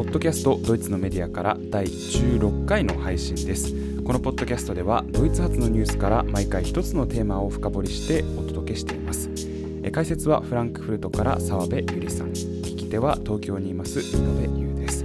ポッドキャストドイツのメディアから第16回の配信ですこのポッドキャストではドイツ発のニュースから毎回一つのテーマを深掘りしてお届けしています解説はフランクフルトから澤部ゆりさん聞き手は東京にいます井上優です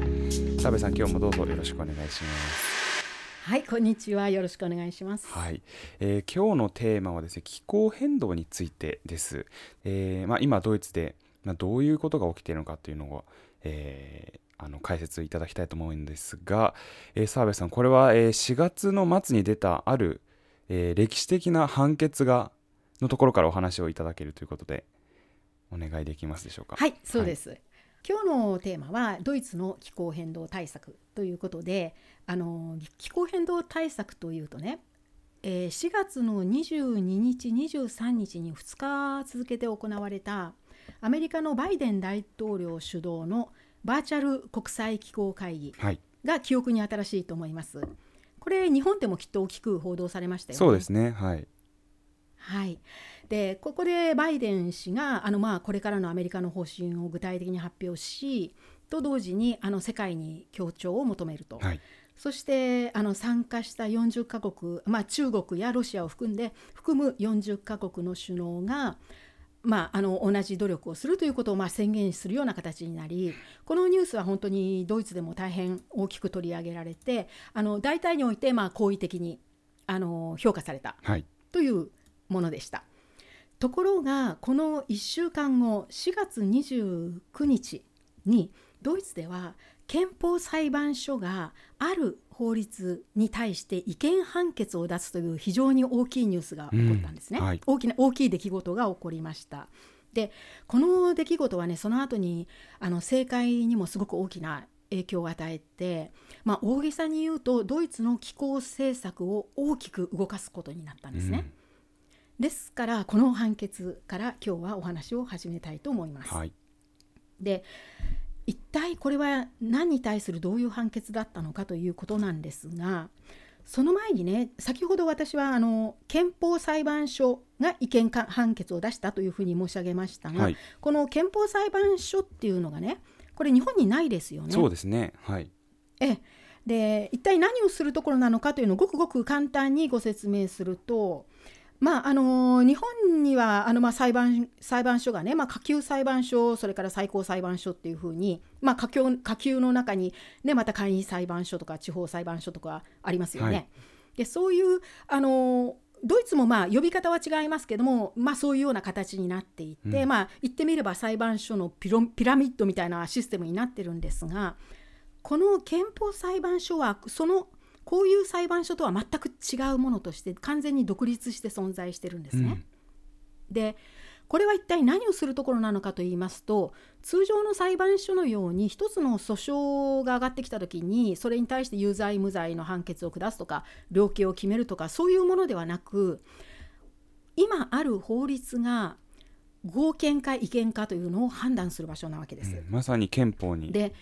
澤部さん今日もどうぞよろしくお願いしますはい、こんにちは。よろしくお願いします。はい、えー、今日のテーマはですね、気候変動についてです。えー、まあ、今ドイツで、まあ、どういうことが起きているのかというのを、えー、あの解説いただきたいと思うんですが、えー、澤部さん、これは、えー、4月の末に出たある、えー、歴史的な判決がのところからお話をいただけるということで、お願いできますでしょうか？はい、そうです。はい今日のテーマはドイツの気候変動対策ということであの気候変動対策というとね、えー、4月の22日23日に2日続けて行われたアメリカのバイデン大統領主導のバーチャル国際気候会議が記憶に新しいと思います。これ日本でもきっと大きく報道されましたよね。そうですね。はい。はい。でここでバイデン氏があの、まあ、これからのアメリカの方針を具体的に発表しと同時にあの世界に協調を求めると、はい、そしてあの参加した40カ国、まあ、中国やロシアを含んで含む40カ国の首脳が、まあ、あの同じ努力をするということをまあ宣言するような形になりこのニュースは本当にドイツでも大変大きく取り上げられてあの大体においてまあ好意的にあの評価されたというものでした。はいところがこの1週間後4月29日にドイツでは憲法裁判所がある法律に対して違憲判決を出すという非常に大きいニュースが起こったんですね、うん。はい、大きな大きい出来事が起こりました。でこの出来事はねその後にあの政界にもすごく大きな影響を与えて、まあ、大げさに言うとドイツの気候政策を大きく動かすことになったんですね。うん。ですからこの判決から今日はお話を始めたいと思います。はい、で一体これは何に対するどういう判決だったのかということなんですがその前にね先ほど私はあの憲法裁判所が違憲判決を出したというふうに申し上げましたが、はい、この憲法裁判所っていうのがねこれ日本にないですよね。そうですね。はい。え。で一体何をするところなのかというのをごくごく簡単にご説明するとまああの日本にはあの、まあ、裁判裁判所がね、まあ、下級裁判所それから最高裁判所っていうふうに、まあ、下級下級の中に、ね、また簡易裁判所とか地方裁判所とかありますよね。はい、でそういうあのドイツもまあ呼び方は違いますけども、まあ、そういうような形になっていて、うん、まあ、言ってみれば裁判所のピラミッドみたいなシステムになってるんですがこの憲法裁判所はそのこういう裁判所とは全く違うものとして完全に独立して存在してるんですね。うん、でこれは一体何をするところなのかと言いますと通常の裁判所のように一つの訴訟が上がってきた時にそれに対して有罪無罪の判決を下すとか量刑を決めるとかそういうものではなく今ある法律が合憲か違憲かというのを判断する場所なわけです。うん、まさに憲法にで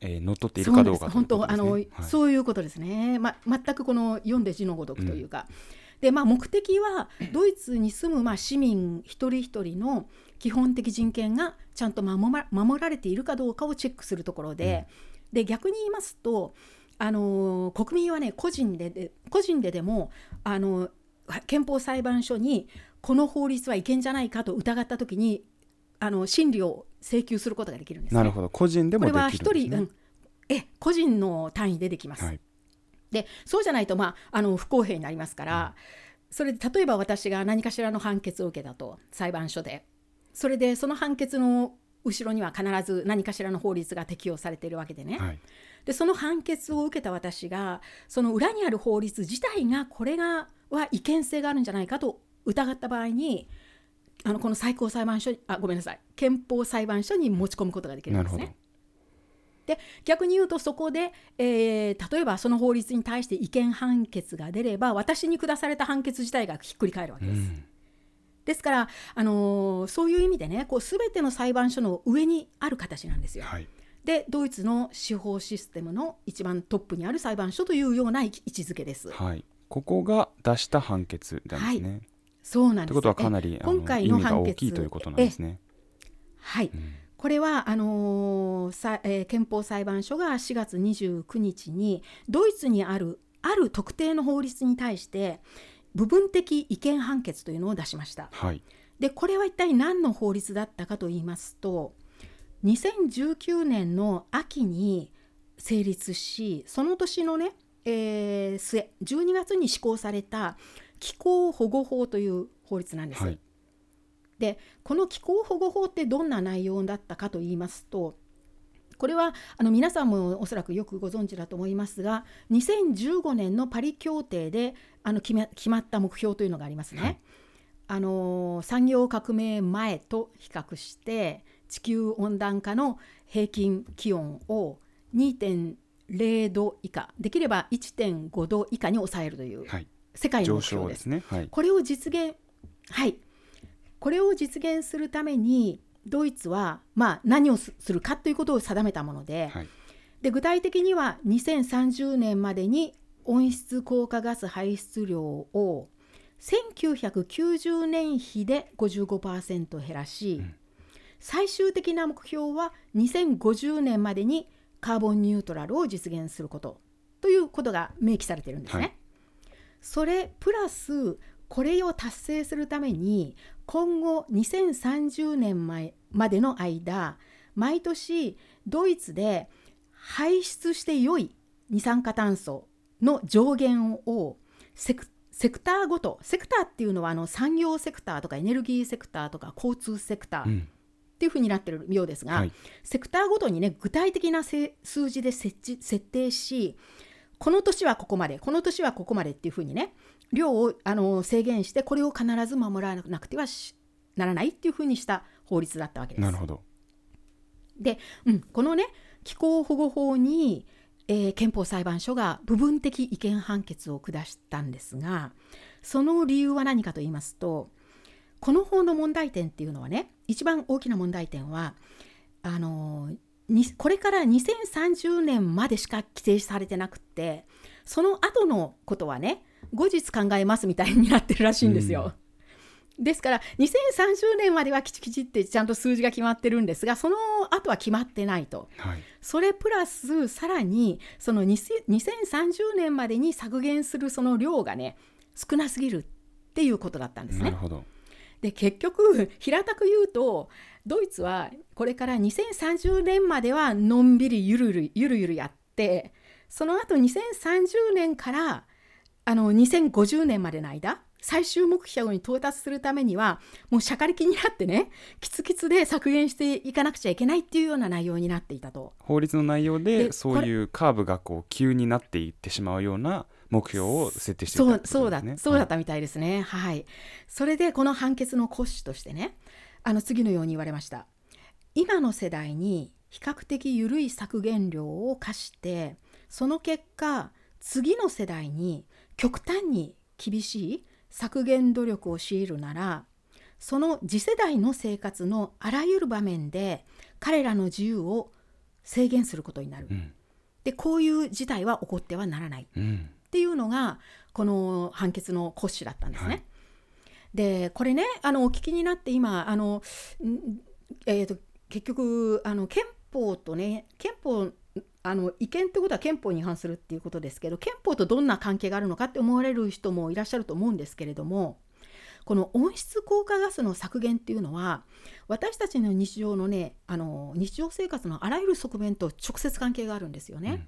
えー、乗っ取っているかどうか、ね、本当あの、はい、そういうことですね、ま、全くこの読んで字のごとくというか。うん、でまあ、目的はドイツに住むまあ市民一人一人の基本的人権がちゃんと守られているかどうかをチェックするところで。うん、で逆に言いますとあの国民はね個人でで個人ででもあの憲法裁判所にこの法律は違憲じゃないかと疑った時にあの審理を請求することができるんです、ね、なるほど。個人でもできるんです、ね、これは一人、うん、え個人の単位でできます。はい、でそうじゃないと、まあ、あの不公平になりますから、うん、それで例えば私が何かしらの判決を受けたと裁判所で。それでその判決の後ろには必ず何かしらの法律が適用されているわけでね、はい、でその判決を受けた私がその裏にある法律自体がこれがは違憲性があるんじゃないかと疑った場合にあのこの最高裁判所あごめんなさい憲法裁判所に持ち込むことができるんですね。で逆に言うとそこで、えー、例えばその法律に対して違憲判決が出れば私に下された判決自体がひっくり返るわけです。うん、ですから、あのー、そういう意味でねこう全ての裁判所の上にある形なんですよ。はい、でドイツの司法システムの一番トップにある裁判所というような位置づけです。はい、ここが出した判決なんですね。はいそうなんです。ということはかなり今回の判決大きいということなんですね。はい、うん、これはあのーえー、憲法裁判所が4月29日にドイツにあるある特定の法律に対して部分的違憲判決というのを出しました。はい、でこれは一体何の法律だったかと言いますと2019年の秋に成立しその年のね、えー、末12月に施行された気候保護法という法律なんです。はい、でこの気候保護法ってどんな内容だったかと言いますとこれはあの皆さんもおそらくよくご存知だと思いますが2015年のパリ協定であの決ま決まった目標というのがありますね。はい、あの産業革命前と比較して地球温暖化の平均気温を2.0度以下できれば1.5度以下に抑えるという世界の目標です。ね。はい、これを実現はい。これを実現するためにドイツは、まあ、何をするかということを定めたものではい、で具体的には2030年までに温室効果ガス排出量を1990年比で55%減らし、うん、最終的な目標は2050年までにカーボンニュートラルを実現することということが明記されているんですね。はい、それプラスこれを達成するために今後2030年前までの間毎年ドイツで排出して良い二酸化炭素の上限をセクセクターごとセクターっていうのはあの産業セクターとかエネルギーセクターとか交通セクター、うん。っていうふうになってるようですが、はい、セクターごとにね具体的な数字で設定しこの年はここまでこの年はここまでっていうふうにね量をあの制限してこれを必ず守らなくてはならないっていうふうにした法律だったわけです。なるほどで、うん、このね気候保護法に、えー、憲法裁判所が部分的違憲判決を下したんですがその理由は何かと言いますとこの法の問題点っていうのはね一番大きな問題点はあのこれから2030年までしか規定されてなくってその後のことはね後日考えますみたいになってるらしいんですよ。うん、ですから2030年まではきちきちってちゃんと数字が決まってるんですがその後は決まってないと、はい、それプラスさらにその2030年までに削減するその量がね少なすぎるっていうことだったんですね。なるほどで結局平たく言うとドイツはこれから2030年まではのんびりゆるゆるゆるゆるやってその後2030年からあの2050年までの間最終目標に到達するためにはもうしゃかりきになってねキツキツで削減していかなくちゃいけないっていうような内容になっていたと。法律の内容でそういうカーブがこう急になっていってしまうような目標を設定していた、ね、そうだそうだったみたいですね、はい、はい、それでこの判決の骨子としてねあの次のように言われました。今の世代に比較的緩い削減量を課してその結果次の世代に極端に厳しい削減努力を強いるならその次世代の生活のあらゆる場面で彼らの自由を制限することになる、うん、でこういう事態は起こってはならない、うん、っていうのがこの判決の骨子だったんですね。はい、でこれねあのお聞きになって今あの、えーと、結局あの憲法とね憲法あの違憲ってことは憲法に違反するっていうことですけど憲法とどんな関係があるのかって思われる人もいらっしゃると思うんですけれどもこの温室効果ガスの削減っていうのは私たちの日常のねあの日常生活のあらゆる側面と直接関係があるんですよね。うん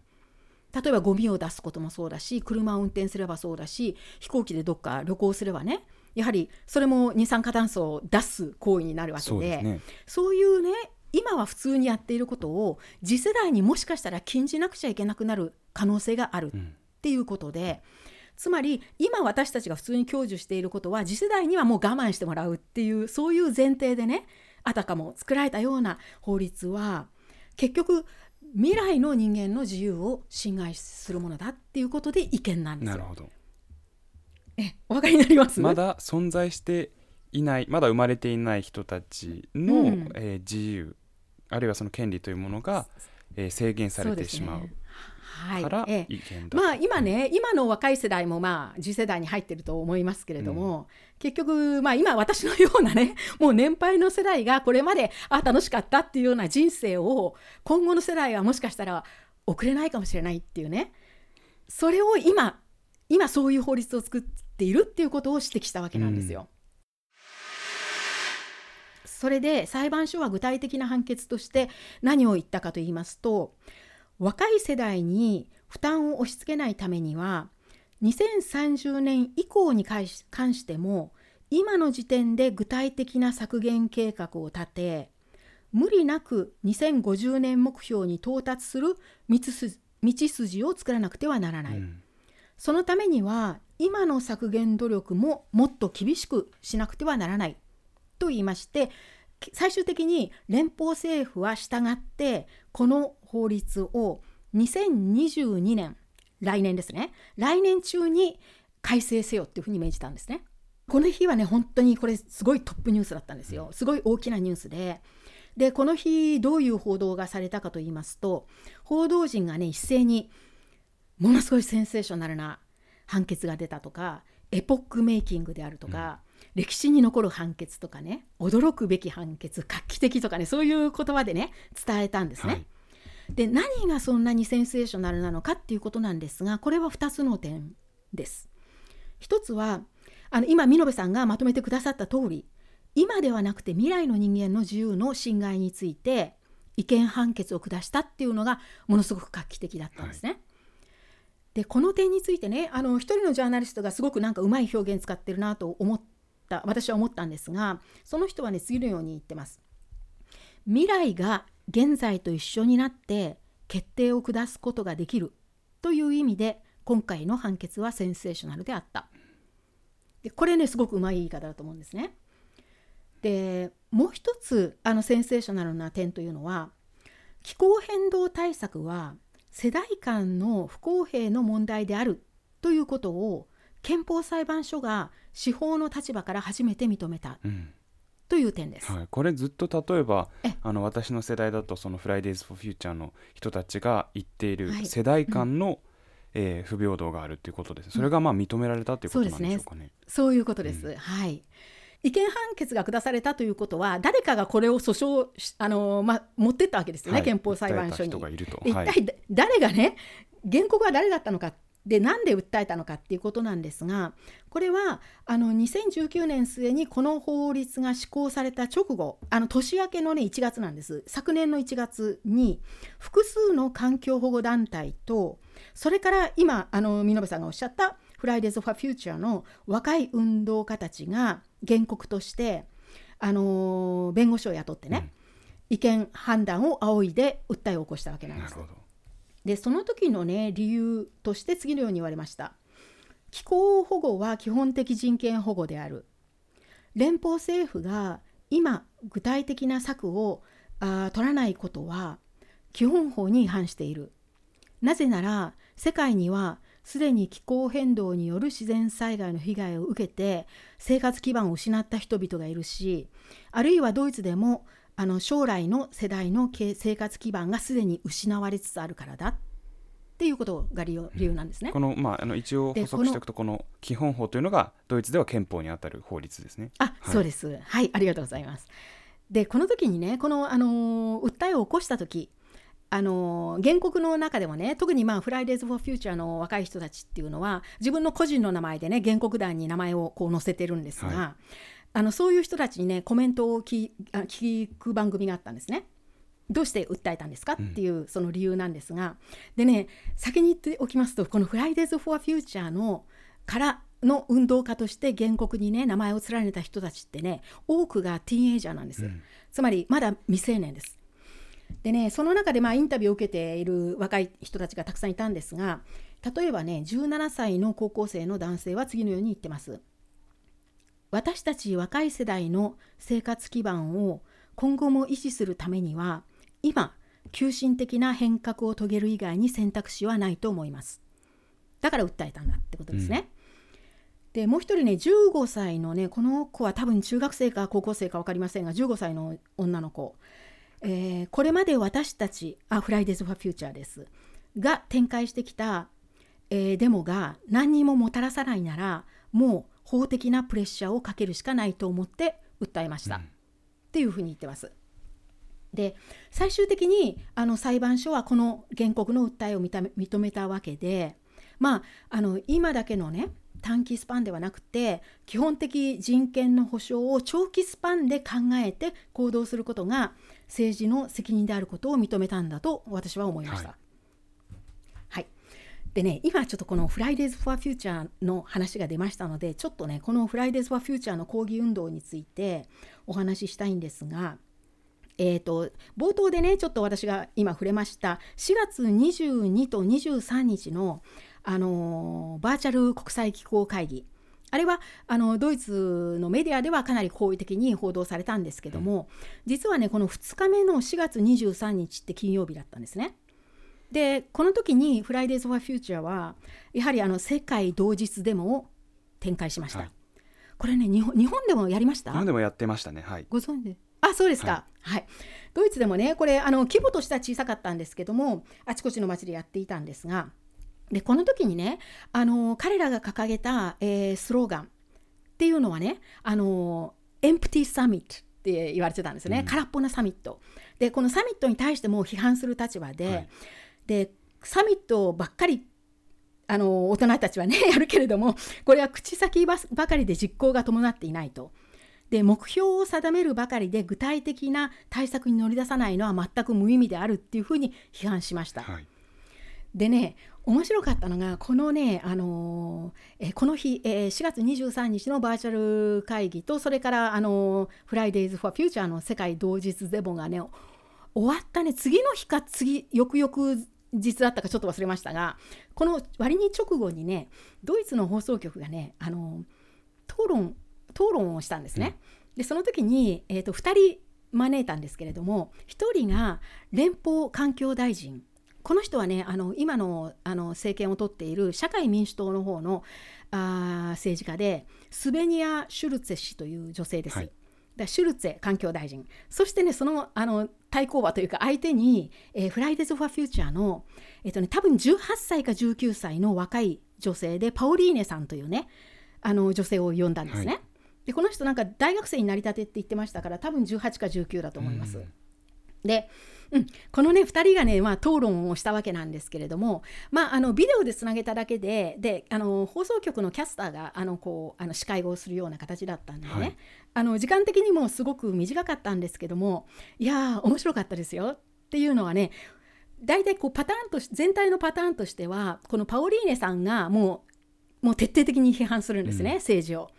例えばゴミを出すこともそうだし車を運転すればそうだし飛行機でどっか旅行すればねやはりそれも二酸化炭素を出す行為になるわけで、ね、そういうね今は普通にやっていることを次世代にもしかしたら禁じなくちゃいけなくなる可能性があるっていうことで、うん、つまり今私たちが普通に享受していることは次世代にはもう我慢してもらうっていうそういう前提でねあたかも作られたような法律は結局未来の人間の自由を侵害するものだっていうことで意見なんですよ。なるほどえお分かりになります？まだ存在していないまだ生まれていない人たちの、うん、えー、自由あるいはその権利というものが、えー、制限されてしまう。うね、から違憲だ、まあ今ね今の若い世代もまあ次世代に入ってると思いますけれども、うん、結局まあ今私のようなね もう年配の世代がこれまであ楽しかったっていうような人生を今後の世代はもしかしたら送れないかもしれないっていうね。それを今今そういう法律を作っているっていうことを指摘したわけなんですよ。うん。それで裁判所は具体的な判決として何を言ったかと言いますと若い世代に負担を押し付けないためには2030年以降に関しても今の時点で具体的な削減計画を立て無理なく2050年目標に到達する道筋を作らなくてはならない、うん、そのためには今の削減努力ももっと厳しくしなくてはならないと言いまして最終的に連邦政府は従ってこの法律を2022年来年ですね来年中に改正せよっていうふうに命じたんですね。この日はね本当にこれすごいトップニュースだったんですよすごい大きなニュースで。でこの日どういう報道がされたかと言いますと報道陣がね一斉にものすごいセンセーショナルな判決が出たとかエポックメイキングであるとか、歴史に残る判決とかね驚くべき判決画期的とかねそういう言葉でね伝えたんですね。はい、で何がそんなにセンセーショナルなのかっていうことなんですがこれは2つの点です。一つはあの今美濃部さんがまとめてくださった通り今ではなくて未来の人間の自由の侵害について違憲判決を下したっていうのがものすごく画期的だったんですね。はいでこの点についてねあの一人のジャーナリストがすごくなんかうまい表現使ってるなと思った私は思ったんですがその人はね次のように言ってます。未来が現在と一緒になって決定を下すことができるという意味で今回の判決はセンセーショナルであった。でこれねすごくうまい言い方だと思うんですね。でもう一つあのセンセーショナルな点というのは気候変動対策は世代間の不公平の問題であるということを憲法裁判所が司法の立場から初めて認めた。うん。という点です、はい、これずっと例えばあの私の世代だとそのフライデーズ・フォー・フューチャーの人たちが言っている世代間の、はいうん、えー、不平等があるということです。それがまあ認められたということなんでしょうかね。そういうことです、うん、はい違憲判決が下されたということは誰かがこれを訴訟あの、ま、持ってったわけですよね、はい、憲法裁判所に。一体誰がね原告は誰だったのかでなんで訴えたのかっていうことなんですがこれはあの2019年末にこの法律が施行された直後あの年明けの、ね、1月なんです。昨年の1月に複数の環境保護団体とそれから今あの見延さんがおっしゃったフライデーズ・ファ・フューチャーの若い運動家たちが原告としてあの弁護士を雇ってね、うん、違憲判断を仰いで訴えを起こしたわけなんです。でその時のね理由として次のように言われました。気候保護は基本的人権保護である。連邦政府が今具体的な策をあ取らないことは基本法に違反している。なぜなら世界にはすでに気候変動による自然災害の被害を受けて生活基盤を失った人々がいるしあるいはドイツでもあの将来の世代の生活基盤がすでに失われつつあるからだっていうことが理由なんですね。この、まあ、あの一応補足しておくとこの基本法というのがドイツでは憲法にあたる法律ですね。あ、はい、そうです。はいありがとうございます。でこの時にねこの、あの訴えを起こした時あの原告の中でもね特にまあフライデーズ・フォー・フューチャーの若い人たちっていうのは自分の個人の名前でね原告団に名前をこう載せてるんですが、はい、あのそういう人たちにねコメントを聞聞く番組があったんですね。どうして訴えたんですか？っていうその理由なんですが、でね先に言っておきますとこの「フライデーズ・フォア・フューチャーのからの運動家として原告にね名前を連ねた人たちってね多くがティーンエイジャーなんです、うん、つまりまだ未成年です。でねその中でまあインタビューを受けている若い人たちがたくさんいたんですが例えばね17歳の高校生の男性は次のように言ってます。私たち若い世代の生活基盤を今後も維持するためには今急進的な変革を遂げる以外に選択肢はないと思います。だから訴えたんだってことですね、うん、でもう一人ね15歳のねこの子は多分中学生か高校生か分かりませんが15歳の女の子、えー、これまで私たちあフライデーズ・ファ・フューチャーです。が展開してきた、えー、デモが何にももたらさないならもう法的なプレッシャーをかけるしかないと思って訴えました、うん、っていうふうに言ってます。で最終的にあの裁判所はこの原告の訴えを認めたわけでまああの今だけのね短期スパンではなくて基本的人権の保障を長期スパンで考えて行動することが政治の責任であることを認めたんだと私は思いました。はい、はい、でね今ちょっとこのフライデーズ・フォア・フューチャーの話が出ましたのでちょっとねこのフライデーズ・フォア・フューチャーの抗議運動についてお話ししたいんですが。えーと、冒頭でねちょっと私が今触れました4月22と23日のあのバーチャル国際気候会議あれはあのドイツのメディアではかなり好意的に報道されたんですけども、実はねこの2日目の4月23日って金曜日だったんですね。でこの時に「フライデーズ・フォー・フューチャーはやはりあの世界同日デモを展開しました。はい、これね日本日本でもやりました？日本でもやってましたね。はい。ご存知？あそうですか、はい、はい、ドイツでもねこれあの規模としては小さかったんですけどもあちこちの町でやっていたんですがでこの時にねあの彼らが掲げた、えー、スローガンっていうのはねあのエンプティサミットって言われてたんですね、うん、空っぽなサミット。でこのサミットに対しても批判する立場で、はい、でサミットばっかりあの大人たちはね やるけれどもこれは口先ばかりで実行が伴っていないと。で目標を定めるばかりで具体的な対策に乗り出さないのは全く無意味であるっていうふうに批判しました。はい、でね面白かったのがこのね、あのー、えこの日、えー、4月23日のバーチャル会議とそれから、あのー、フライデーズ・フォー・フューチャーの世界同日デモがね終わったね次の日か次翌々日だったかちょっと忘れましたがこの割に直後にねドイツの放送局がね、あの討論討論をしたんですね。うん、でその時に、えーと、と2人招いたんですけれども1人が連邦環境大臣この人はねあの今のあの政権を取っている社会民主党の方のあ政治家でスベニア・シュルツェ氏という女性です。はいだシュルツェ環境大臣そしてねそのあの対抗馬というか相手に、えー、フライデーズ・フォー・フューチャーの、えーとね、多分18歳か19歳の若い女性でパオリーネさんというねあの女性を呼んだんですね。はい、でこの人なんか大学生になりたてって言ってましたから多分18か19だと思います。でうん、このね2人がね、まあ、討論をしたわけなんですけれども、まあ、あのビデオでつなげただけでであの放送局のキャスターがあのこうあの司会をするような形だったんでね、はい、あの時間的にもすごく短かったんですけどもいやー面白かったですよ。っていうのはね大体こうパターンとし全体のパターンとしてはこのパオリーネさんがもうもう徹底的に批判するんですね、うん、政治を。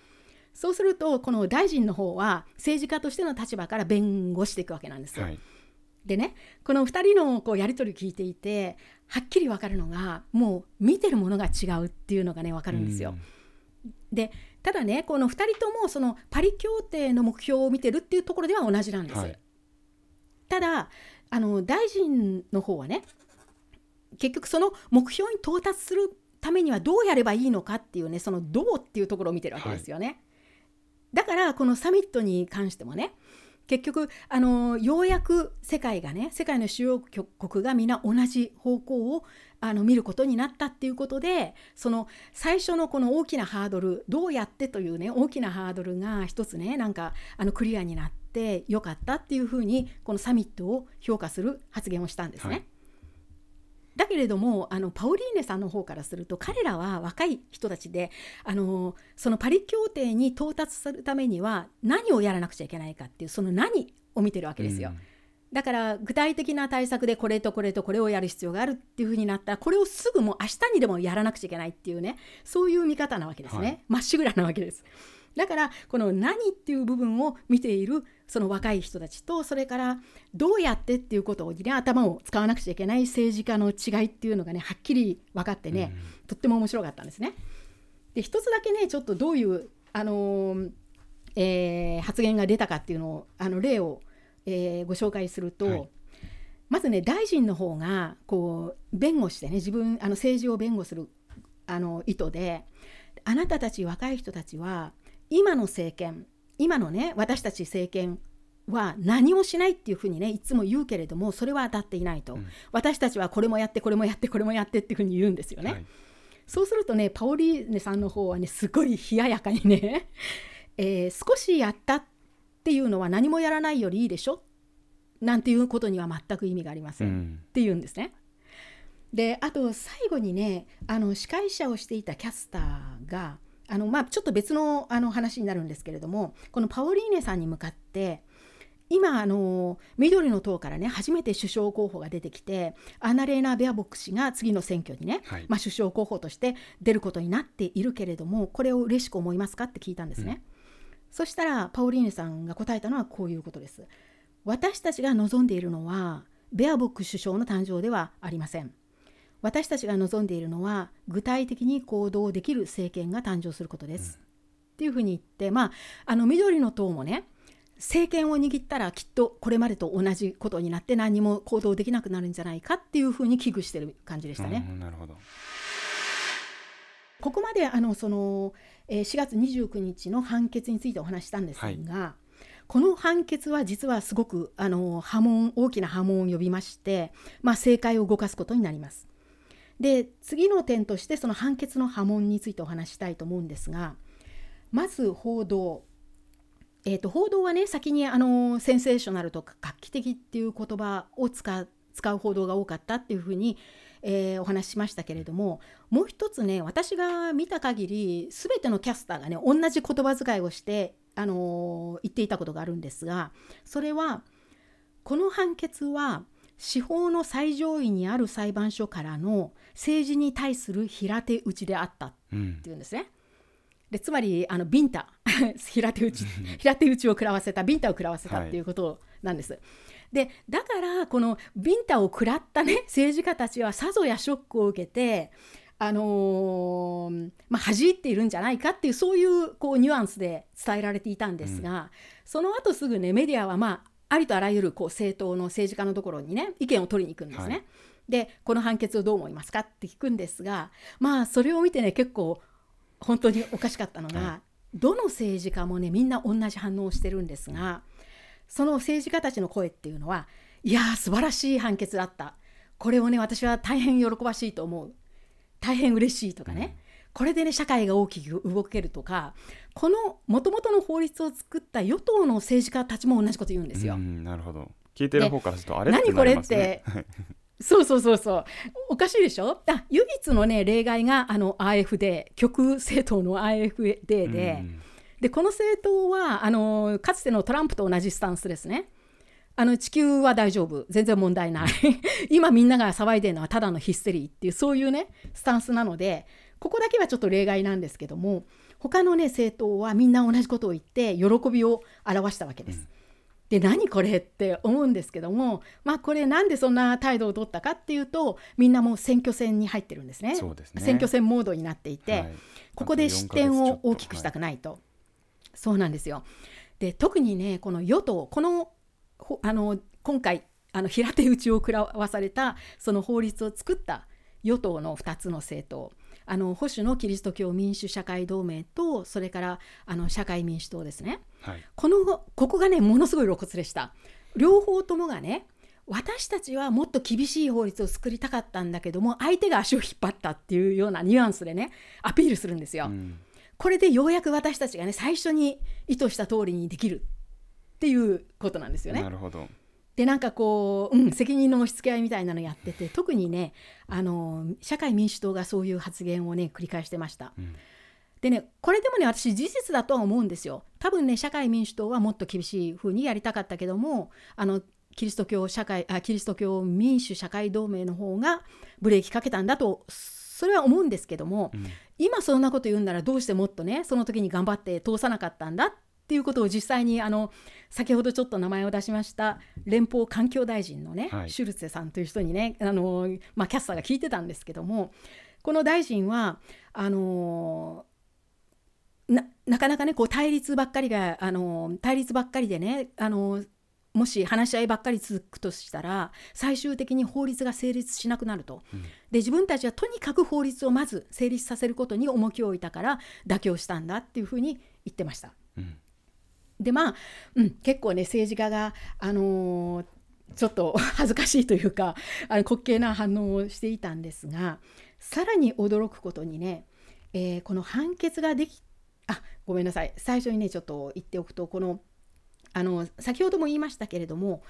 そうするとこの大臣の方は政治家としての立場から弁護していくわけなんですよ。はいでねこの2人のこうやり取り聞いていてはっきり分かるのがもう見てるものが違うっていうのがね分かるんですよ。でただねこの2人ともそのパリ協定の目標を見てるっていうところでは同じなんです。はい、ただあの大臣の方はね結局その目標に到達するためにはどうやればいいのかっていうねそのどうっていうところを見てるわけですよね。はい、だからこのサミットに関してもね結局あのようやく世界がね世界の主要国が皆同じ方向をあの見ることになったっていうことでその最初のこの大きなハードルどうやってというね大きなハードルが一つねなんかあのクリアになってよかったっていうふうにこのサミットを評価する発言をしたんですね。はいだけれどもあのパオリーネさんの方からすると彼らは若い人たちであのそのパリ協定に到達するためには何をやらなくちゃいけないかっていうその何を見てるわけですよ。うん、だから具体的な対策でこれとこれとこれをやる必要があるっていうふうになったらこれをすぐもう明日にでもやらなくちゃいけないっていうねそういう見方なわけですねま、はい、っしぐらなわけです。だからこの何っていう部分を見ているその若い人たちとそれからどうやってっていうことを、ね、頭を使わなくちゃいけない政治家の違いっていうのがねはっきり分かってね、うん、とっても面白かったんですね。で一つだけねちょっとどういう、あのー、えー、発言が出たかっていうのをあの例を、えー、ご紹介すると、はい、まずね大臣の方がこう弁護してね自分あの政治を弁護するあの意図であなたたち若い人たちは今の政権今のね私たち政権は何もしないっていうふうにねいつも言うけれどもそれは当たっていないと、うん、私たちはこれもやってこれもやってこれもやってっていうふうに言うんですよね。はい、そうするとねパオリーネさんの方はねすごい冷ややかにね、えー、少しやったっていうのは何もやらないよりいいでしょ？なんていうことには全く意味がありません、うん、っていうんですね。であと最後にねあの司会者をしていたキャスターがあの、まあ、ちょっと別のあの話になるんですけれどもこのパオリーネさんに向かって今あの緑の党からね初めて首相候補が出てきてアナレーナ・ベアボック氏が次の選挙にね、はい、まあ、首相候補として出ることになっているけれどもこれを嬉しく思いますかって聞いたんですね、うん、そしたらパオリーネさんが答えたのはこういうことです。私たちが望んでいるのはベアボック首相の誕生ではありません私たちが望んでいるのは具体的に行動できる政権が誕生することです、うん、っていうふうに言ってまああの緑の党もね政権を握ったらきっとこれまでと同じことになって何も行動できなくなるんじゃないかっていうふうに危惧してる感じでしたね。なるほどここまであのその、えー、4月29日の判決についてお話したんですが、はい、この判決は実はすごくあの波紋大きな波紋を呼びまして、まあ、政界を動かすことになります。で次の点としてその判決の波紋についてお話したいと思うんですがまず報道。えーと、報道はね先にあのセンセーショナルとか画期的っていう言葉を使う使う報道が多かったっていうふうに、えー、お話ししましたけれどももう一つね私が見た限り全てのキャスターがね同じ言葉遣いをして、あのー、言っていたことがあるんですがそれはこの判決は司法の最上位にある裁判所からの政治に対する平手打ちであったっていうんですね。うんでつまりあのビンタ。平手打ち。平手打ちを食らわせたビンタを食らわせたっていうことなんです。はい、でだからこのビンタを食らったね政治家たちはさぞやショックを受けてあのー、まあ、恥じっているんじゃないかっていうそういうこうニュアンスで伝えられていたんですが、うん、その後すぐねメディアはまあありとあらゆるこう政党の政治家のところにね意見を取りに行くんですね。はい、でこの判決をどう思いますかって聞くんですがまあそれを見てね結構本当におかしかったのが、はい、どの政治家もねみんな同じ反応をしてるんですがその政治家たちの声っていうのはいやー素晴らしい判決だった。これをね私は大変喜ばしいと思う。大変嬉しいとかね、うん、これでね社会が大きく動けるとかこのもともとの法律を作った与党の政治家たちも同じこと言うんですよ。なるほど。聞いてる方からするとあれ何これって そうそうそうそう。おかしいでしょ？あ唯一のね例外があの AFD 極政党の AFD で、うん、でこの政党はあのかつてのトランプと同じスタンスですね。あの地球は大丈夫。全然問題ない。今みんなが騒いでるのはただのヒステリーっていうそういうねスタンスなのでここだけはちょっと例外なんですけども他のね政党はみんな同じことを言って喜びを表したわけです。うん。で何これって思うんですけどもまあこれなんでそんな態度を取ったかっていうとみんなもう選挙戦に入ってるんですね、ね、選挙戦モードになっていて、はい、ここで失点を大きくしたくないと、はい、そうなんですよ。で特にねこの与党このあの今回あの平手打ちを食らわされたその法律を作った与党の2つの政党あの保守のキリスト教民主社会同盟とそれからあの社会民主党ですね、はい、このここがねものすごい露骨でした。両方ともがね私たちはもっと厳しい法律を作りたかったんだけども相手が足を引っ張ったっていうようなニュアンスでねアピールするんですよ。うん、これでようやく私たちがね最初に意図した通りにできるっていうことなんですよね。なるほどでなんかこう、うん、責任の押し付け合いみたいなのやってて特にねあの社会民主党がそういう発言をね繰り返してました。うんでねこれでもね私事実だとは思うんですよ。多分ね社会民主党はもっと厳しい風にやりたかったけどもあのキリスト教社会あキリスト教民主社会同盟の方がブレーキかけたんだとそれは思うんですけども、うん、今そんなこと言うんならどうしてもっとねその時に頑張って通さなかったんだっていうことを実際にあの先ほどちょっと名前を出しました連邦環境大臣のね、はい、シュルツェさんという人にねあの、まあ、キャスターが聞いてたんですけどもこの大臣はあのななかなかねこう対立ばっかりがあの対立ばっかりでねあのもし話し合いばっかり続くとしたら最終的に法律が成立しなくなると、うん、で自分たちはとにかく法律をまず成立させることに重きを置いたから妥協したんだっていうふうに言ってました。うんでまあ、うん、結構ね政治家が、あのー、ちょっと 恥ずかしいというかあの滑稽な反応をしていたんですがさらに驚くことにね、えー、この判決ができあごめんなさい最初にねちょっと言っておくとこのあの先ほども言いましたけれども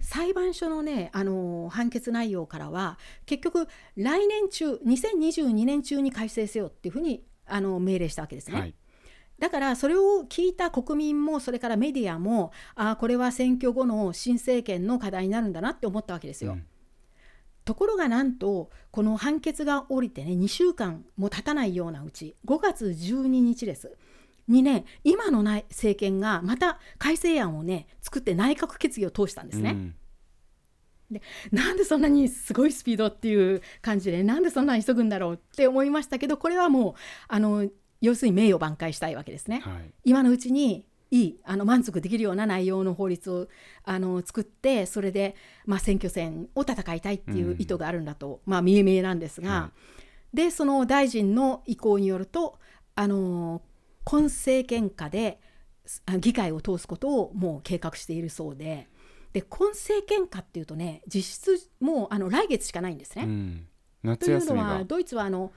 裁判所のねあの判決内容からは結局来年中2022年中に改正せよっていうふうにあの命令したわけですね。はいだからそれを聞いた国民もそれからメディアもあこれは選挙後の新政権の課題になるんだなって思ったわけですよ。うん、ところがなんとこの判決が下りてね2週間も経たないようなうち5月12日ですにね今の政権がまた改正案をね作って内閣決議を通したんですね。うんでなんでそんなにすごいスピードっていう感じでなんでそんなに急ぐんだろうって思いましたけどこれはもうあの要するに名誉挽回したいわけですね。はい、今のうちにいいあの満足できるような内容の法律をあの作ってそれで、まあ、選挙戦を戦いたいっていう意図があるんだと、うん、まあ、見え見えなんですが、はい、でその大臣の意向によるとあの今政権下で議会を通すことをもう計画しているそうで。で今政権下っていうとね実質もうあの来月しかないんですね。うん、というのはドイツはあの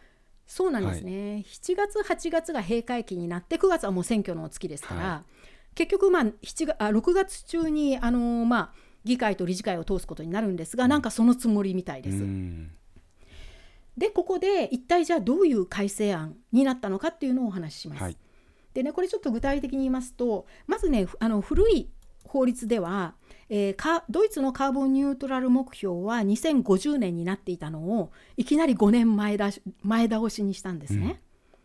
そうなんですね、はい、7月8月が閉会期になって9月はもう選挙の月ですから、はい、結局、まあ、7月あ6月中にあの、まあ、議会と理事会を通すことになるんですがなんかそのつもりみたいです。でここで一体じゃあどういう改正案になったのかっていうのをお話しします。はい、でねこれちょっと具体的に言いますとまずねあの古い法律ではえー、ドイツのカーボンニュートラル目標は2050年になっていたのをいきなり5年前だ前倒しにしたんですね、うん、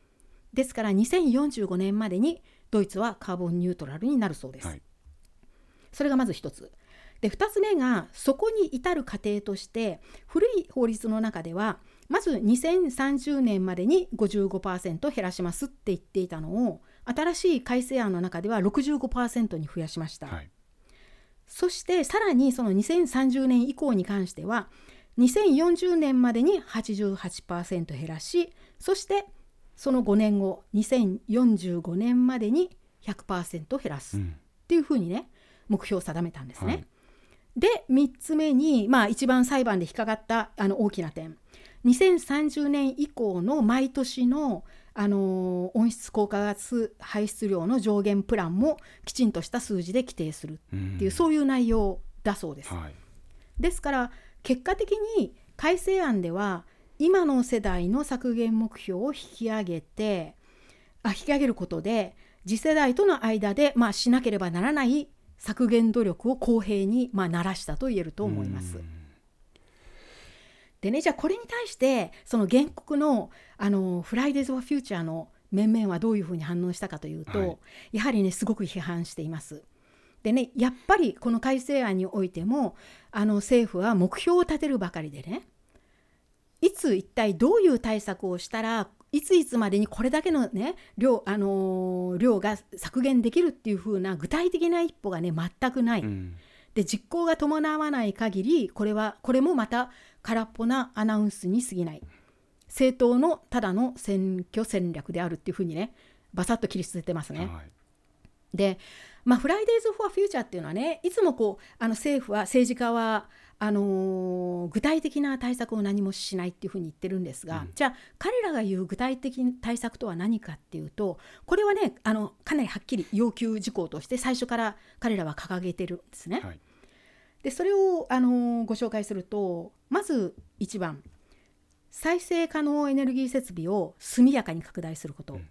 ですから2045年までにドイツはカーボンニュートラルになるそうです、はい、それがまず1つ。で2つ目がそこに至る過程として古い法律の中ではまず2030年までに55%減らしますって言っていたのを新しい改正案の中では65%に増やしました、はいそしてさらにその2030年以降に関しては2040年までに88%減らしそしてその5年後2045年までに100%減らす。っていうふうにね目標を定めたんですね。はい、で3つ目に、まあ、一番裁判で引っかかったあの大きな点。2030年以降の毎年のあの温室効果ガス排出量の上限プランもきちんとした数字で規定するっていう、うん、そういう内容だそうです。はい、ですから結果的に改正案では今の世代の削減目標を引き上げてあ引き上げることで次世代との間で、まあ、しなければならない削減努力を公平に、まあ、ならしたと言えると思います。うんでねじゃあこれに対してその原告のあのフライデーズ・フォー・フューチャーの面々はどういうふうに反応したかというと、はい、やはりねすごく批判しています。でねやっぱりこの改正案においてもあの政府は目標を立てるばかりでねいつ一体どういう対策をしたらいついつまでにこれだけの、ね、量,、あのー、量が削減できるっていう風な具体的な一歩がね全くない。うんで実行が伴わない限りこれはこれもまた空っぽなアナウンスに過ぎない政党のただの選挙戦略であるっていうふうにねバサッと切り捨ててますね。はい、で、まあ、フライデーズ・フォア・フューチャーっていうのはねいつもこうあの政府は政治家はあのー、具体的な対策を何もしないっていうふうに言ってるんですが、うん、じゃあ彼らが言う具体的対策とは何かっていうとこれはねあのかなりはっきり要求事項として最初から彼らは掲げてるんですね。はい、でそれを、あのご紹介するとまず1番再生可能エネルギー設備を速やかに拡大すること。うん、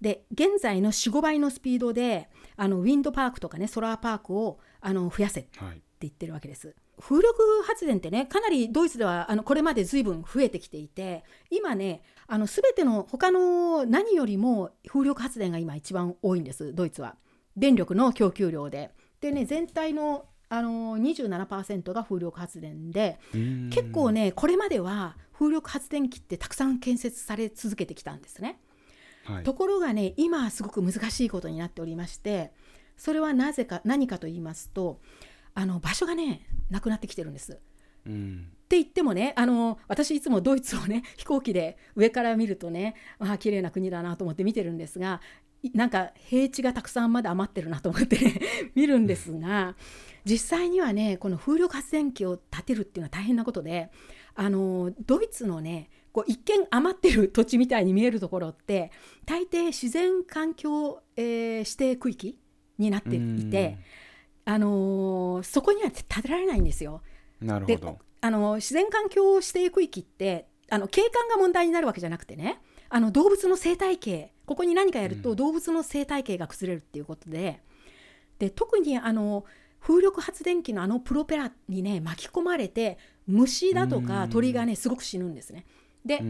で現在の45倍のスピードであのウィンドパークとかねソラーパークをあの増やせって言ってるわけです。はい風力発電ってねかなりドイツではあのこれまで随分増えてきていて今ねあの全ての他の何よりも風力発電が今一番多いんですドイツは電力の供給量で。でね全体のあの27%が風力発電で結構ねこれまでは風力発電機ってたくさん建設され続けてきたんですね。はい、ところがね今はすごく難しいことになっておりましてそれはなぜか何かと言いますとあの場所がねなくなってきてるんです。うんって言ってもねあの私いつもドイツをね 飛行機で上から見るとねあ綺麗な国だなと思って見てるんですがなんか平地がたくさんまだ余ってるなと思って 見るんですが実際にはねこの風力発電機を建てるっていうのは大変なことであのドイツのねこう一見余ってる土地みたいに見えるところって大抵自然環境、えー、指定区域になっていて、あのー、そこには建てられないんですよ。なるほど。あの自然環境指定区域ってあの景観が問題になるわけじゃなくてねあの動物の生態系ここに何かやると動物の生態系が崩れるっていうことでで特にあの風力発電機のあのプロペラにね巻き込まれて虫だとか鳥がねすごく死ぬんですね。で、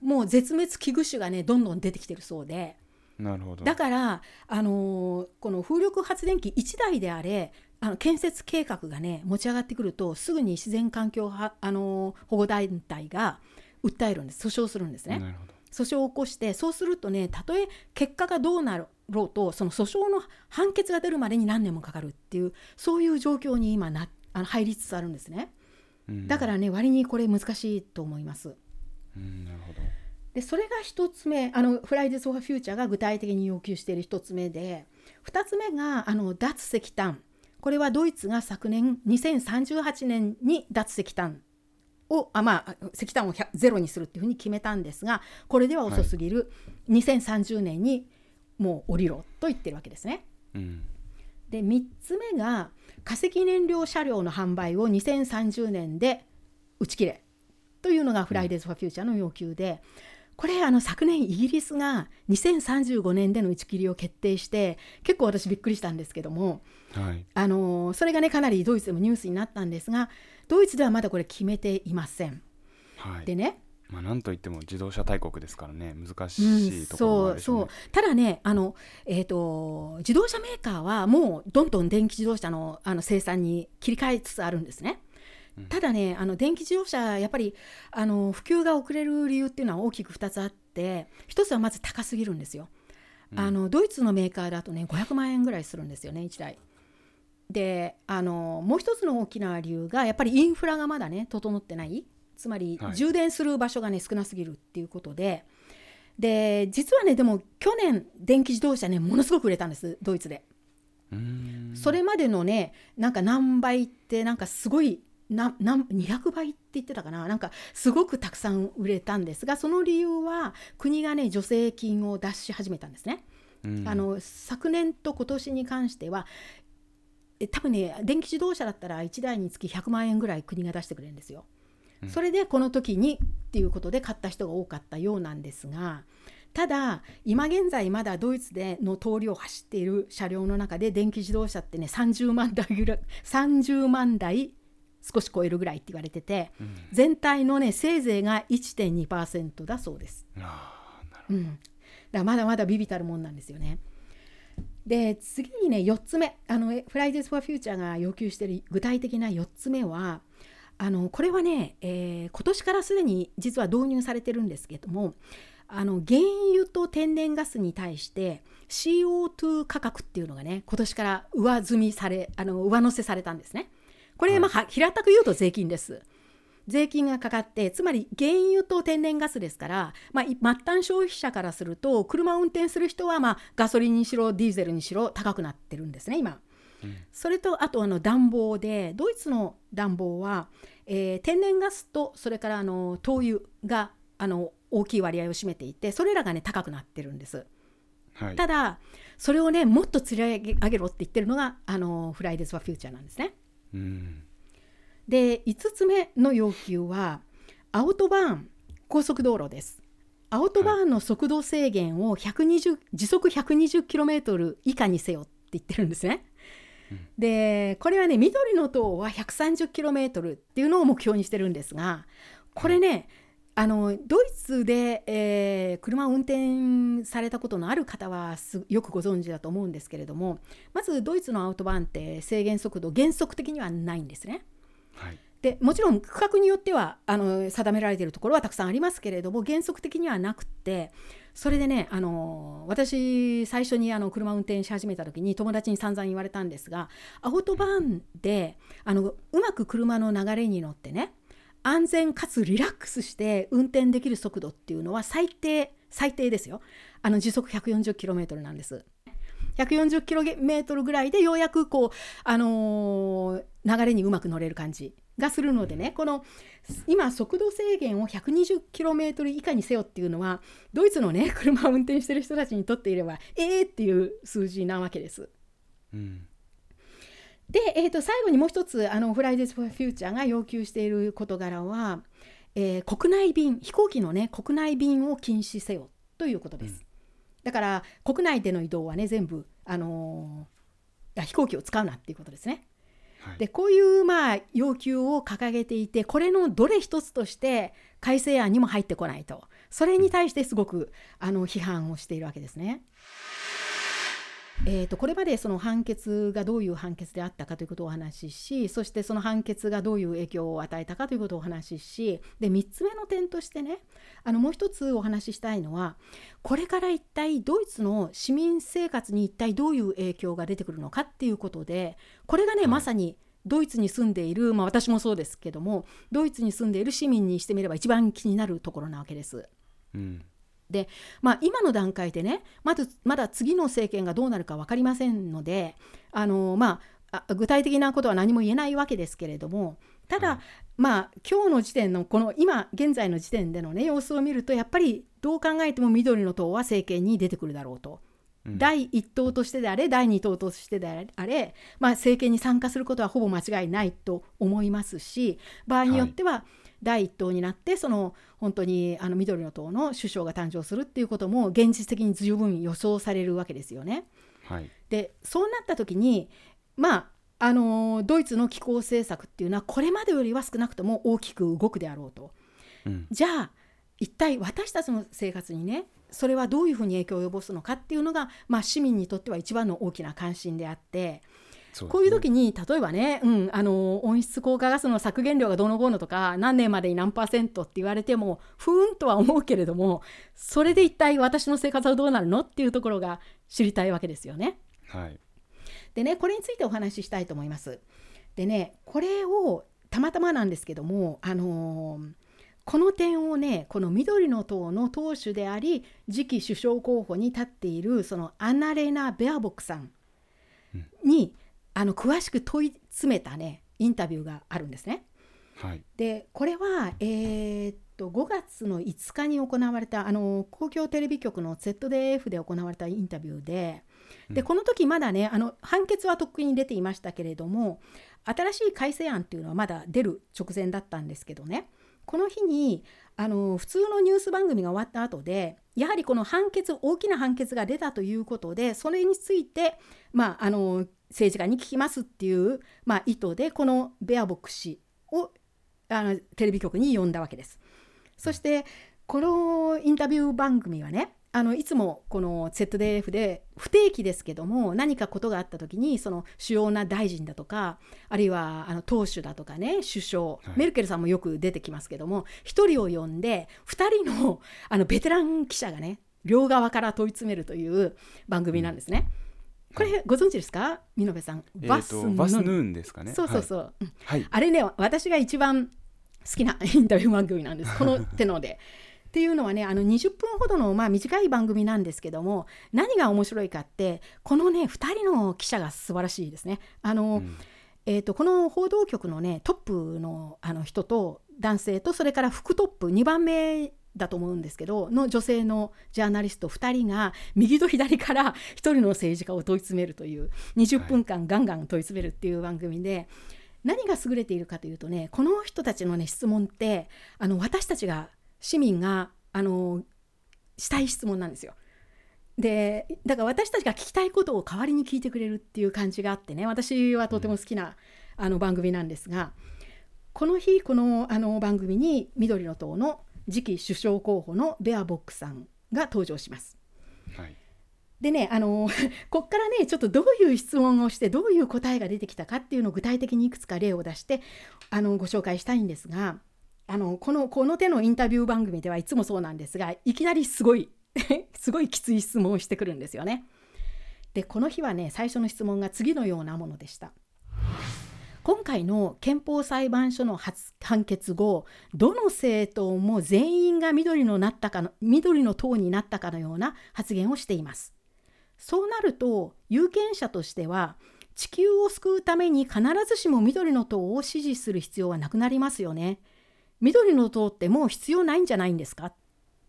もう絶滅危惧種がねどんどん出てきてるそうで。なるほどだから、あのー、この風力発電機1台であれあの建設計画がね持ち上がってくるとすぐに自然環境はあのー、保護団体が訴えるんです訴訟するんですね。訴訟を起こしてそうするとねたとえ結果がどうなろうとその訴訟の判決が出るまでに何年もかかるっていうそういう状況に今なあの入りつつあるんですね。だからね割にこれ難しいと思います。うん、なるほど。でそれが1つ目あのフライデーズ・フォー・フューチャーが具体的に要求している1つ目で2つ目があの脱石炭。これはドイツが昨年2038年に脱石炭をあまあ石炭をゼロにするっていうふうに決めたんですがこれでは遅すぎる、はい、2030年にもう降りろと言ってるわけですね。うん、で3つ目が化石燃料車両の販売を2030年で打ち切れというのがフライデーズ・ファ・フューチャーの要求で、これあの昨年イギリスが2035年での打ち切りを決定して結構私びっくりしたんですけども、はい、あのそれがねかなりドイツでもニュースになったんですがドイツではまだこれ決めていません。はい、でねまあ、なんといっても自動車大国ですからね難しいところもあるし、ねうん、そうただねあの、えーと、自動車メーカーはもうどんどん電気自動車のあの生産に切り替えつつあるんですね。ただねあの電気自動車やっぱりあの普及が遅れる理由っていうのは大きく2つあって1つはまず高すぎるんですよ。あのドイツのメーカーだとね500万円ぐらいするんですよね1台。であのもう一つの大きな理由がやっぱりインフラがまだね整ってないつまり充電する場所がね少なすぎるっていうことでで実はねでも去年電気自動車ねものすごく売れたんですドイツで。それまでのねなんか何倍ってなんかすごいなな200倍って言ってたかななんかすごくたくさん売れたんですがその理由は国がね助成金を出し始めたんですね。あの昨年と今年に関しては多分ね電気自動車だったら1台につき100万円ぐらい国が出してくれるんですよ。それでこの時にっていうことで買った人が多かったようなんですがただ今現在まだドイツでの通りを走っている車両の中で電気自動車ってね30万台ぐらい30万台少し超えるぐらいって言われてて、うん、全体のねせいぜいが1.2%だそうです。うん、だまだまだビビたるもんなんですよね。で次にね4つ目。あのフライデーズ・フォー・フューチャーが要求している具体的な4つ目はあのこれはね、えー、今年からすでに実は導入されてるんですけどもあの原油と天然ガスに対して CO2 価格っていうのがね今年から上積みされあの上乗せされたんですね。これ、まあ、平たく言うと税金です。税金がかかってつまり原油と天然ガスですから、まあ、末端消費者からすると車を運転する人は、まあ、ガソリンにしろディーゼルにしろ高くなってるんですね今。うん、それとあとあの暖房でドイツの暖房は、えー、天然ガスとそれからあの灯油があの大きい割合を占めていてそれらがね高くなってるんです。はい、ただそれをねもっと釣り上げろって言ってるのがあのフライデーズ・はフューチャーなんですね。うん、で5つ目の要求はアウトバーン高速道路です。アウトバーンの速度制限を120時速 120km 以下にせよって言ってるんですね。でこれはね緑の塔は 130km っていうのを目標にしてるんですがこれね、あのドイツで、えー、車を運転されたことのある方はよくご存知だと思うんですけれどもまずドイツのアウトバーンって制限速度原則的にはないんですね。はい、でもちろん区画によってはあの定められているところはたくさんありますけれども原則的にはなくてそれでねあの私最初にあの車運転し始めた時に友達に散々言われたんですがアウトバーンであのうまく車の流れに乗ってね安全かつリラックスして運転できる速度っていうのは最低最低ですよあの時速 140km なんです。140km ぐらいでようやくこう、あのー、流れにうまく乗れる感じがするのでねこの今速度制限を 120km 以下にせよっていうのはドイツのね 車を運転してる人たちにとっていればえーっていう数字なわけです。うんで、えー、と最後にもう一つあのフライデーズ・フューチャーが要求している事柄は、えー、国内便飛行機のね国内便を禁止せよということです。うん、だから国内での移動はね全部、あのー、飛行機を使うなっていうことですね。でこういうまあ要求を掲げていてこれのどれ一つとして改正案にも入ってこないとそれに対してすごくあの批判をしているわけですね。えーと、これまでその判決がどういう判決であったかということをお話ししそしてその判決がどういう影響を与えたかということをお話ししで3つ目の点としてねあのもう一つお話ししたいのはこれから一体ドイツの市民生活に一体どういう影響が出てくるのかっていうことでこれがね、はい、まさにドイツに住んでいる、まあ、私もそうですけどもドイツに住んでいる市民にしてみれば一番気になるところなわけです。うんで、まあ、今の段階でねまずまだ次の政権がどうなるか分かりませんのであの、まあ、具体的なことは何も言えないわけですけれどもただ、まあ今日の時点のこの今現在の時点でのね様子を見るとやっぱりどう考えても緑の党は政権に出てくるだろうと。うん、第1党としてであれ第2党としてであれ、まあ、政権に参加することはほぼ間違いないと思いますし場合によっては、はい第一党になってその本当にあの緑の党の首相が誕生するっていうことも現実的に十分予想されるわけですよね。はい、でそうなった時にまああのドイツの気候政策っていうのはこれまでよりは少なくとも大きく動くであろうと。うん、じゃあ一体私たちの生活にねそれはどういうふうに影響を及ぼすのかっていうのが、まあ、市民にとっては一番の大きな関心であってね、こういう時に例えばね、うん、あの温室効果ガスの削減量がどうのこうのとか何年までに何パーセントって言われてもふーんとは思うけれどもそれで一体私の生活はどうなるのっていうところが知りたいわけですよね。はい、でねこれについてお話ししたいと思います。でねこれをたまたまなんですけどもあのーこの点をねこの緑の党の党首であり次期首相候補に立っているそのアナレナ・ベアボックさんに、あの詳しく問い詰めたねインタビューがあるんですね。はい、でこれは、えー、っと5月の5日に行われたあの公共テレビ局の ZDF で行われたインタビューででこの時まだねあの判決はとっくに出ていましたけれども新しい改正案っていうのはまだ出る直前だったんですけどね。この日にあの普通のニュース番組が終わった後でやはりこの判決大きな判決が出たということでそれについて、まあ、あの政治家に聞きますっていう、まあ、意図でこのベアボック氏をあのテレビ局に呼んだわけです。そしてこのインタビュー番組はねあのいつもこの ZDF で不定期ですけども何かことがあった時にその主要な大臣だとかあるいはあの党首だとかね首相、はい、メルケルさんもよく出てきますけども1人を呼んで2人のあのベテラン記者がね両側から問い詰めるという番組なんですね。うんこれご存知ですか？美濃部さん、バスヌーンですかね。そうそうそう、はい、あれね私が一番好きなインタビュー番組なんです。この手ので。っていうのはねあの20分ほどの、まあ、短い番組なんですけども何が面白いかってこのね2人の記者が素晴らしいですね。あの、うん、えーと、この報道局のねトップのあの人と男性とそれから副トップ2番目だと思うんですけどの女性のジャーナリスト2人が右と左から1人の政治家を問い詰めるという20分間ガンガン問い詰めるっていう番組で。はい何が優れているかというとねこの人たちのね質問ってあの私たちが市民があのしたい質問なんですよ。でだから私たちが聞きたいことを代わりに聞いてくれるっていう感じがあってね私はとても好きな、あの番組なんですがこの日このあの番組に緑の党の次期首相候補のベアボックさんが登場します。はい、でねあの こっからねちょっとどういう質問をしてどういう答えが出てきたかっていうのを具体的にいくつか例を出してあのご紹介したいんですがあのこのこの手のインタビュー番組ではいつもそうなんですがいきなりすごい すごいきつい質問をしてくるんですよね。でこの日はね最初の質問が次のようなものでした。今回の憲法裁判所の判決後どの政党も全員が緑のなったかの緑の党になったかのような発言をしています。そうなると有権者としては地球を救うために必ずしも緑の党を支持する必要はなくなりますよね。緑の党ってもう必要ないんじゃないんですか？っ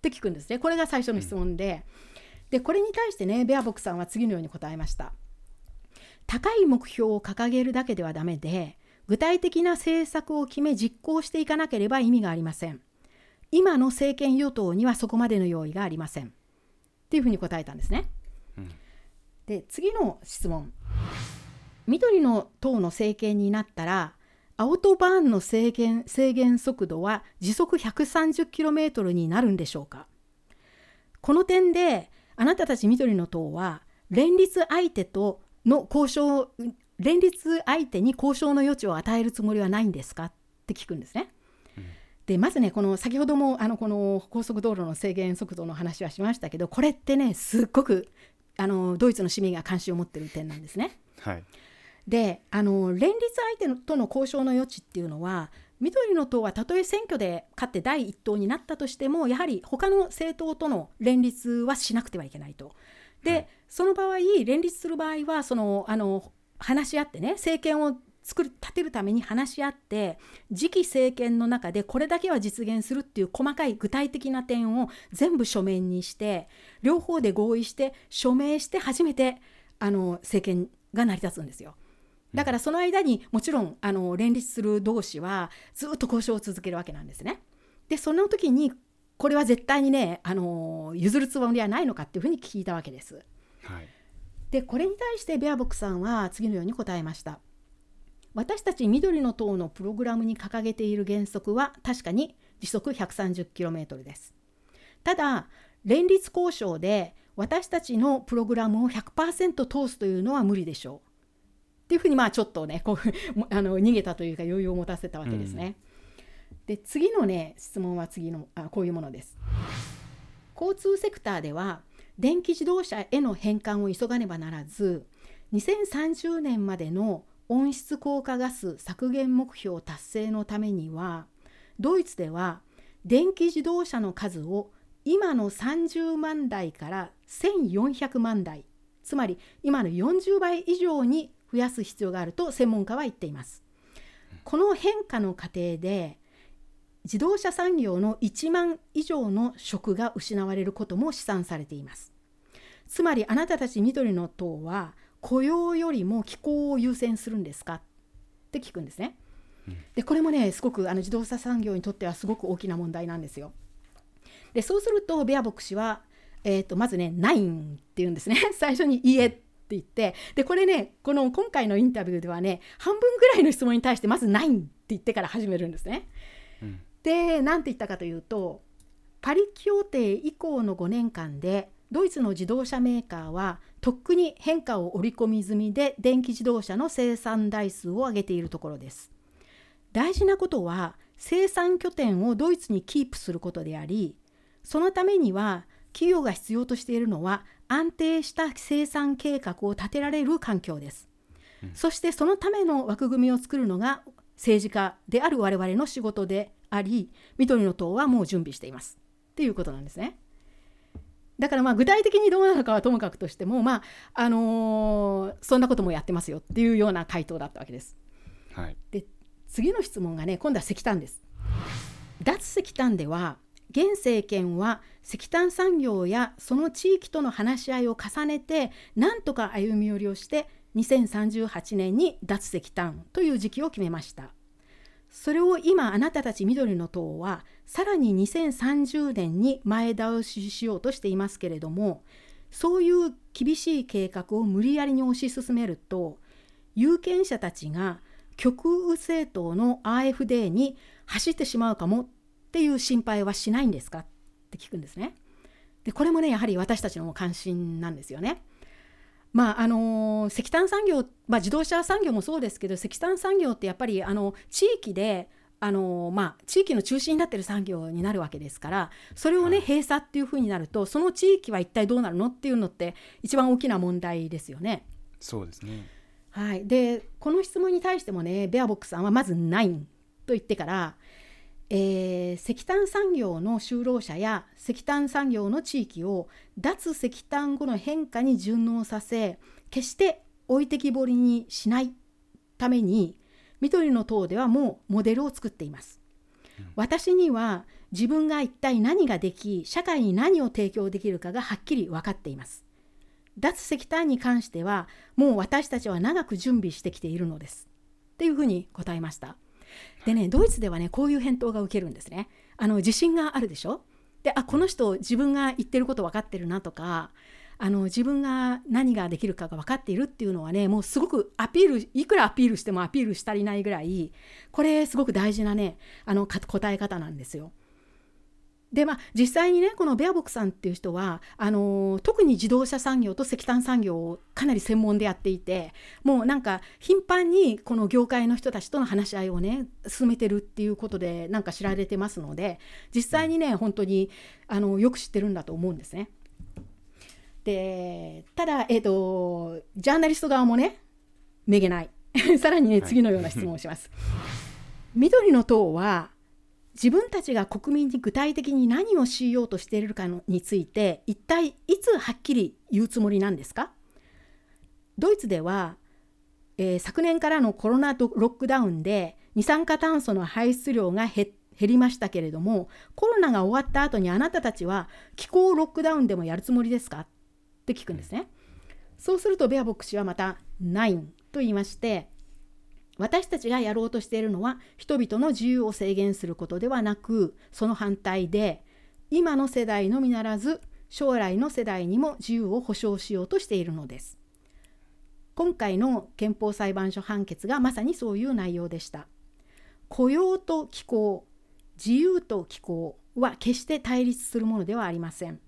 て聞くんですね。これが最初の質問で。でこれに対してねベアボックさんは次のように答えました。高い目標を掲げるだけではダメで具体的な政策を決め実行していかなければ意味がありません。今の政権与党にはそこまでの用意がありません。っていうふうに答えたんですね。うん、で次の質問。緑の党の政権になったらアウトバーンの制限制限速度は時速 130km になるんでしょうかこの点であなたたち緑の党は連立相手との交渉連立相手に交渉の余地を与えるつもりはないんですか？って聞くんですね。でまずねこの先ほどもあのこの高速道路の制限速度の話はしましたけどこれってねすっごくあのドイツの市民が関心を持ってる点なんですね。はい、であの連立相手との交渉の余地っていうのは緑の党はたとえ選挙で勝って第一党になったとしてもやはり他の政党との連立はしなくてはいけないと。で、はい、その場合連立する場合はそのあの話し合ってね政権を作る立てるために話し合って次期政権の中でこれだけは実現するっていう細かい具体的な点を全部書面にして両方で合意して署名して初めてあの政権が成り立つんですよ。だからその間にもちろんあの連立する同士はずっと交渉を続けるわけなんですね。でその時にこれは絶対にねあの譲るつもりはないのかっていうふうに聞いたわけです。はい。でこれに対してベアボックさんは次のように答えました。私たち緑の党のプログラムに掲げている原則は確かに時速 130km です。ただ連立交渉で私たちのプログラムを100%通すというのは無理でしょう。っていうふうにまあちょっとねこう あの逃げたというか余裕を持たせたわけですね。うん、で次のね質問は次のあこういうものです。交通セクターでは電気自動車への変換を急がねばならず2030年までの温室効果ガス削減目標達成のためにはドイツでは電気自動車の数を今の30万台から1400万台つまり今の40倍以上に増やす必要があると専門家は言っています。この変化の過程で自動車産業の1万以上の職が失われることも試算されています。つまりあなたたち緑の党は雇用よりも気候を優先するんですかって聞くんですね。でこれもねすごくあの自動車産業にとってはすごく大きな問題なんですよ。でそうするとベア牧師は、えーと、まずね「ないん」って言うんですね。最初に「いえ」って言って。でこれねこの今回のインタビューではね半分ぐらいの質問に対してまず「ないん」って言ってから始めるんですね。うんで何て言ったかというとパリ協定以降の5年間でドイツの自動車メーカーはとっくに変化を織り込み済みで電気自動車の生産台数を上げているところです。大事なことは生産拠点をドイツにキープすることでありそのためには企業が必要としているのは安定した生産計画を立てられる環境です。うん、そしてそのための枠組みを作るのが政治家である我々の仕事であり緑の党はもう準備していますっていうことなんですね。だからまあ具体的にどうなのかはともかくとしても、まああのー、そんなこともやってますよっていうような回答だったわけです。はい、で次の質問がね今度は石炭です。脱石炭では現政権は石炭産業やその地域との話し合いを重ねてなんとか歩み寄りをして2038年に脱石炭という時期を決めました。それを今あなたたち緑の党はさらに2030年に前倒ししようとしていますけれどもそういう厳しい計画を無理やりに推し進めると有権者たちが極右政党の AfD に走ってしまうかもっていう心配はしないんですかって聞くんですね。でこれもねやはり私たちの関心なんですよね。まああの石炭産業、まあ、自動車産業もそうですけど石炭産業ってやっぱりあの地域であのまあ、地域の中心になってる産業になるわけですからそれをね閉鎖っていうふうになるとその地域は一体どうなるのっていうのって一番大きな問題ですよね。そうですね。はい、でこの質問に対してもねベアボックさんはまず「ないん」と言ってから、えー、石炭産業の就労者や石炭産業の地域を脱石炭後の変化に順応させ決して置いてきぼりにしないために緑の党ではもうモデルを作っています。私には自分が一体何ができ社会に何を提供できるかがはっきり分かっています。脱石炭に関してはもう私たちは長く準備してきているのですっていうふうに答えましたでねドイツではねこういう返答が受けるんですねあの自信があるでしょ？であこの人自分が言ってること分かってるなとかあの自分が何ができるかが分かっているっていうのはねもうすごくアピールいくらアピールしてもアピールしたりないぐらいこれすごく大事なねあの答え方なんですよ。でまあ、実際にねこのベアボックさんっていう人はあのー、特に自動車産業と石炭産業をかなり専門でやっていてもうなんか頻繁にこの業界の人たちとの話し合いをね進めてるっていうことでなんか知られてますので実際にね本当にあのよく知ってるんだと思うんですね。でただ、えーと、ジャーナリスト側もねめげない さらにね次のような質問をします。緑の党は自分たちが国民に具体的に何をしようとしているかのについて一体いつはっきり言うつもりなんですか？ドイツでは、えー、昨年からのコロナロックダウンで二酸化炭素の排出量が減りましたけれどもコロナが終わった後にあなたたちは気候ロックダウンでもやるつもりですか？って聞くんですね。そうするとベアボック氏はまた「ないん」と言いまして私たちがやろうとしているのは人々の自由を制限することではなくその反対で今の世代のみならず将来の世代にも自由を保障しようとしているのです。今回の憲法裁判所判決がまさにそういう内容でした。雇用と気候、自由と気候は決して対立するものではありません。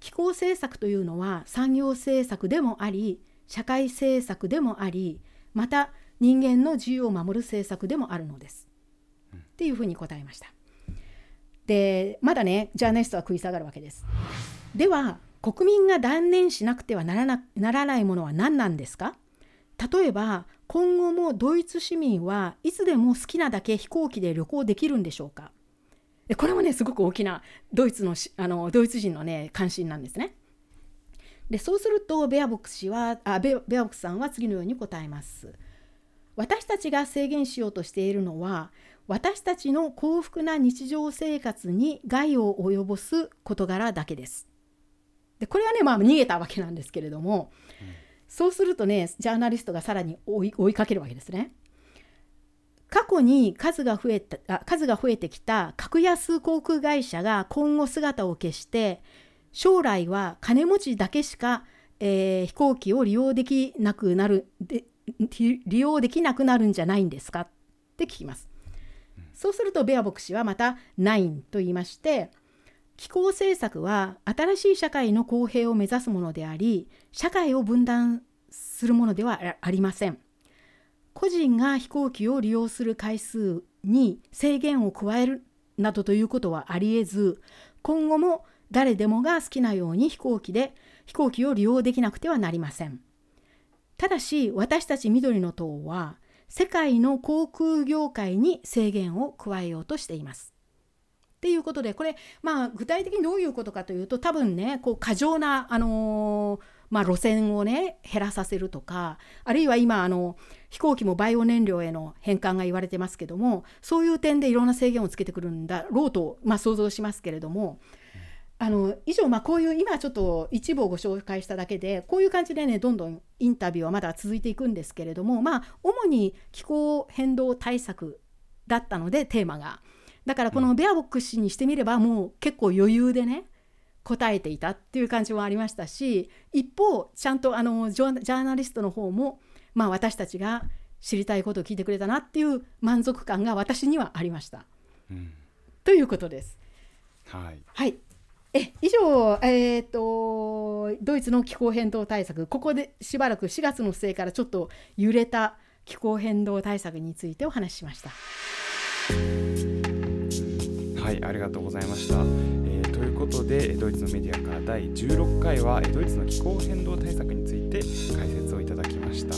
気候政策というのは産業政策でもあり、社会政策でもあり、また人間の自由を守る政策でもあるのです。っていうふうに答えました。でまだねジャーナリストは食い下がるわけです。では国民が断念しなくてはならなならないものは何なんですか？例えば今後もドイツ市民はいつでも好きなだけ飛行機で旅行できるんでしょうか？これもねすごく大きなドイツのあのドイツ人のね関心なんですね。でそうするとベアボックス氏はあベアボックスさんは次のように答えます。私たちが制限しようとしているのは私たちの幸福な日常生活に害を及ぼす事柄だけです。でこれはねまあ逃げたわけなんですけれども、うん、そうするとねジャーナリストがさらに追い追いかけるわけですね。過去に数が増えたあ数が増えてきた格安航空会社が今後姿を消して将来は金持ちだけしか、えー、飛行機を利用できなくなるで利用できなくなるんじゃないんですか？って聞きます。そうするとベア牧師はまた「ナイン」と言いまして気候政策は新しい社会の公平を目指すものであり社会を分断するものではありません。個人が飛行機を利用する回数に制限を加えるなどということはありえず今後も誰でもが好きなように飛行機で飛行機を利用できなくてはなりません。ただし私たち緑の党は世界の航空業界に制限を加えようとしています。っていうことでこれまあ具体的にどういうことかというと多分ねこう過剰な、あのー、まあ、路線をね減らさせるとかあるいは今あの飛行機もバイオ燃料への変換が言われてますけどもそういう点でいろんな制限をつけてくるんだろうと、まあ、想像しますけれどもあの以上、まあ、こういう今ちょっと一部をご紹介しただけでこういう感じでねどんどんインタビューはまだ続いていくんですけれどもまあ主に気候変動対策だったのでテーマが。だからこのベアボック氏にしてみればもう結構余裕でね答えていたっていう感じもありましたし一方ちゃんとあのジャーナリストの方も、まあ、私たちが知りたいことを聞いてくれたなっていう満足感が私にはありました。うん、ということです。はい、はいえ以上、えーと、ドイツの気候変動対策ここでしばらく4月の末からちょっと揺れた気候変動対策についてお話ししました。はいありがとうございました。え、ということでドイツのメディアから第16回はドイツの気候変動対策について解説をいただきました。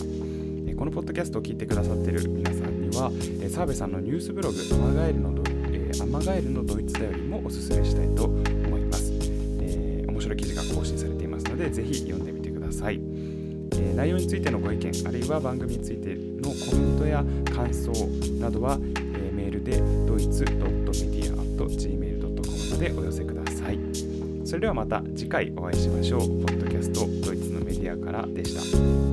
このポッドキャストを聞いてくださっている皆さんには、澤部さんのニュースブログアマガエルのド,、え、アマガエルのドイツだよりもおすすめしたいと思います、面白い記事が更新されていますのでぜひ読んでみてください、えー、内容についてのご意見あるいは番組についてのコメントや感想などは、えー、メールでドイツ .media.gmail.com までお寄せくださいそれではまた次回お会いしましょう。ポッドキャストドイツのメディアからでした。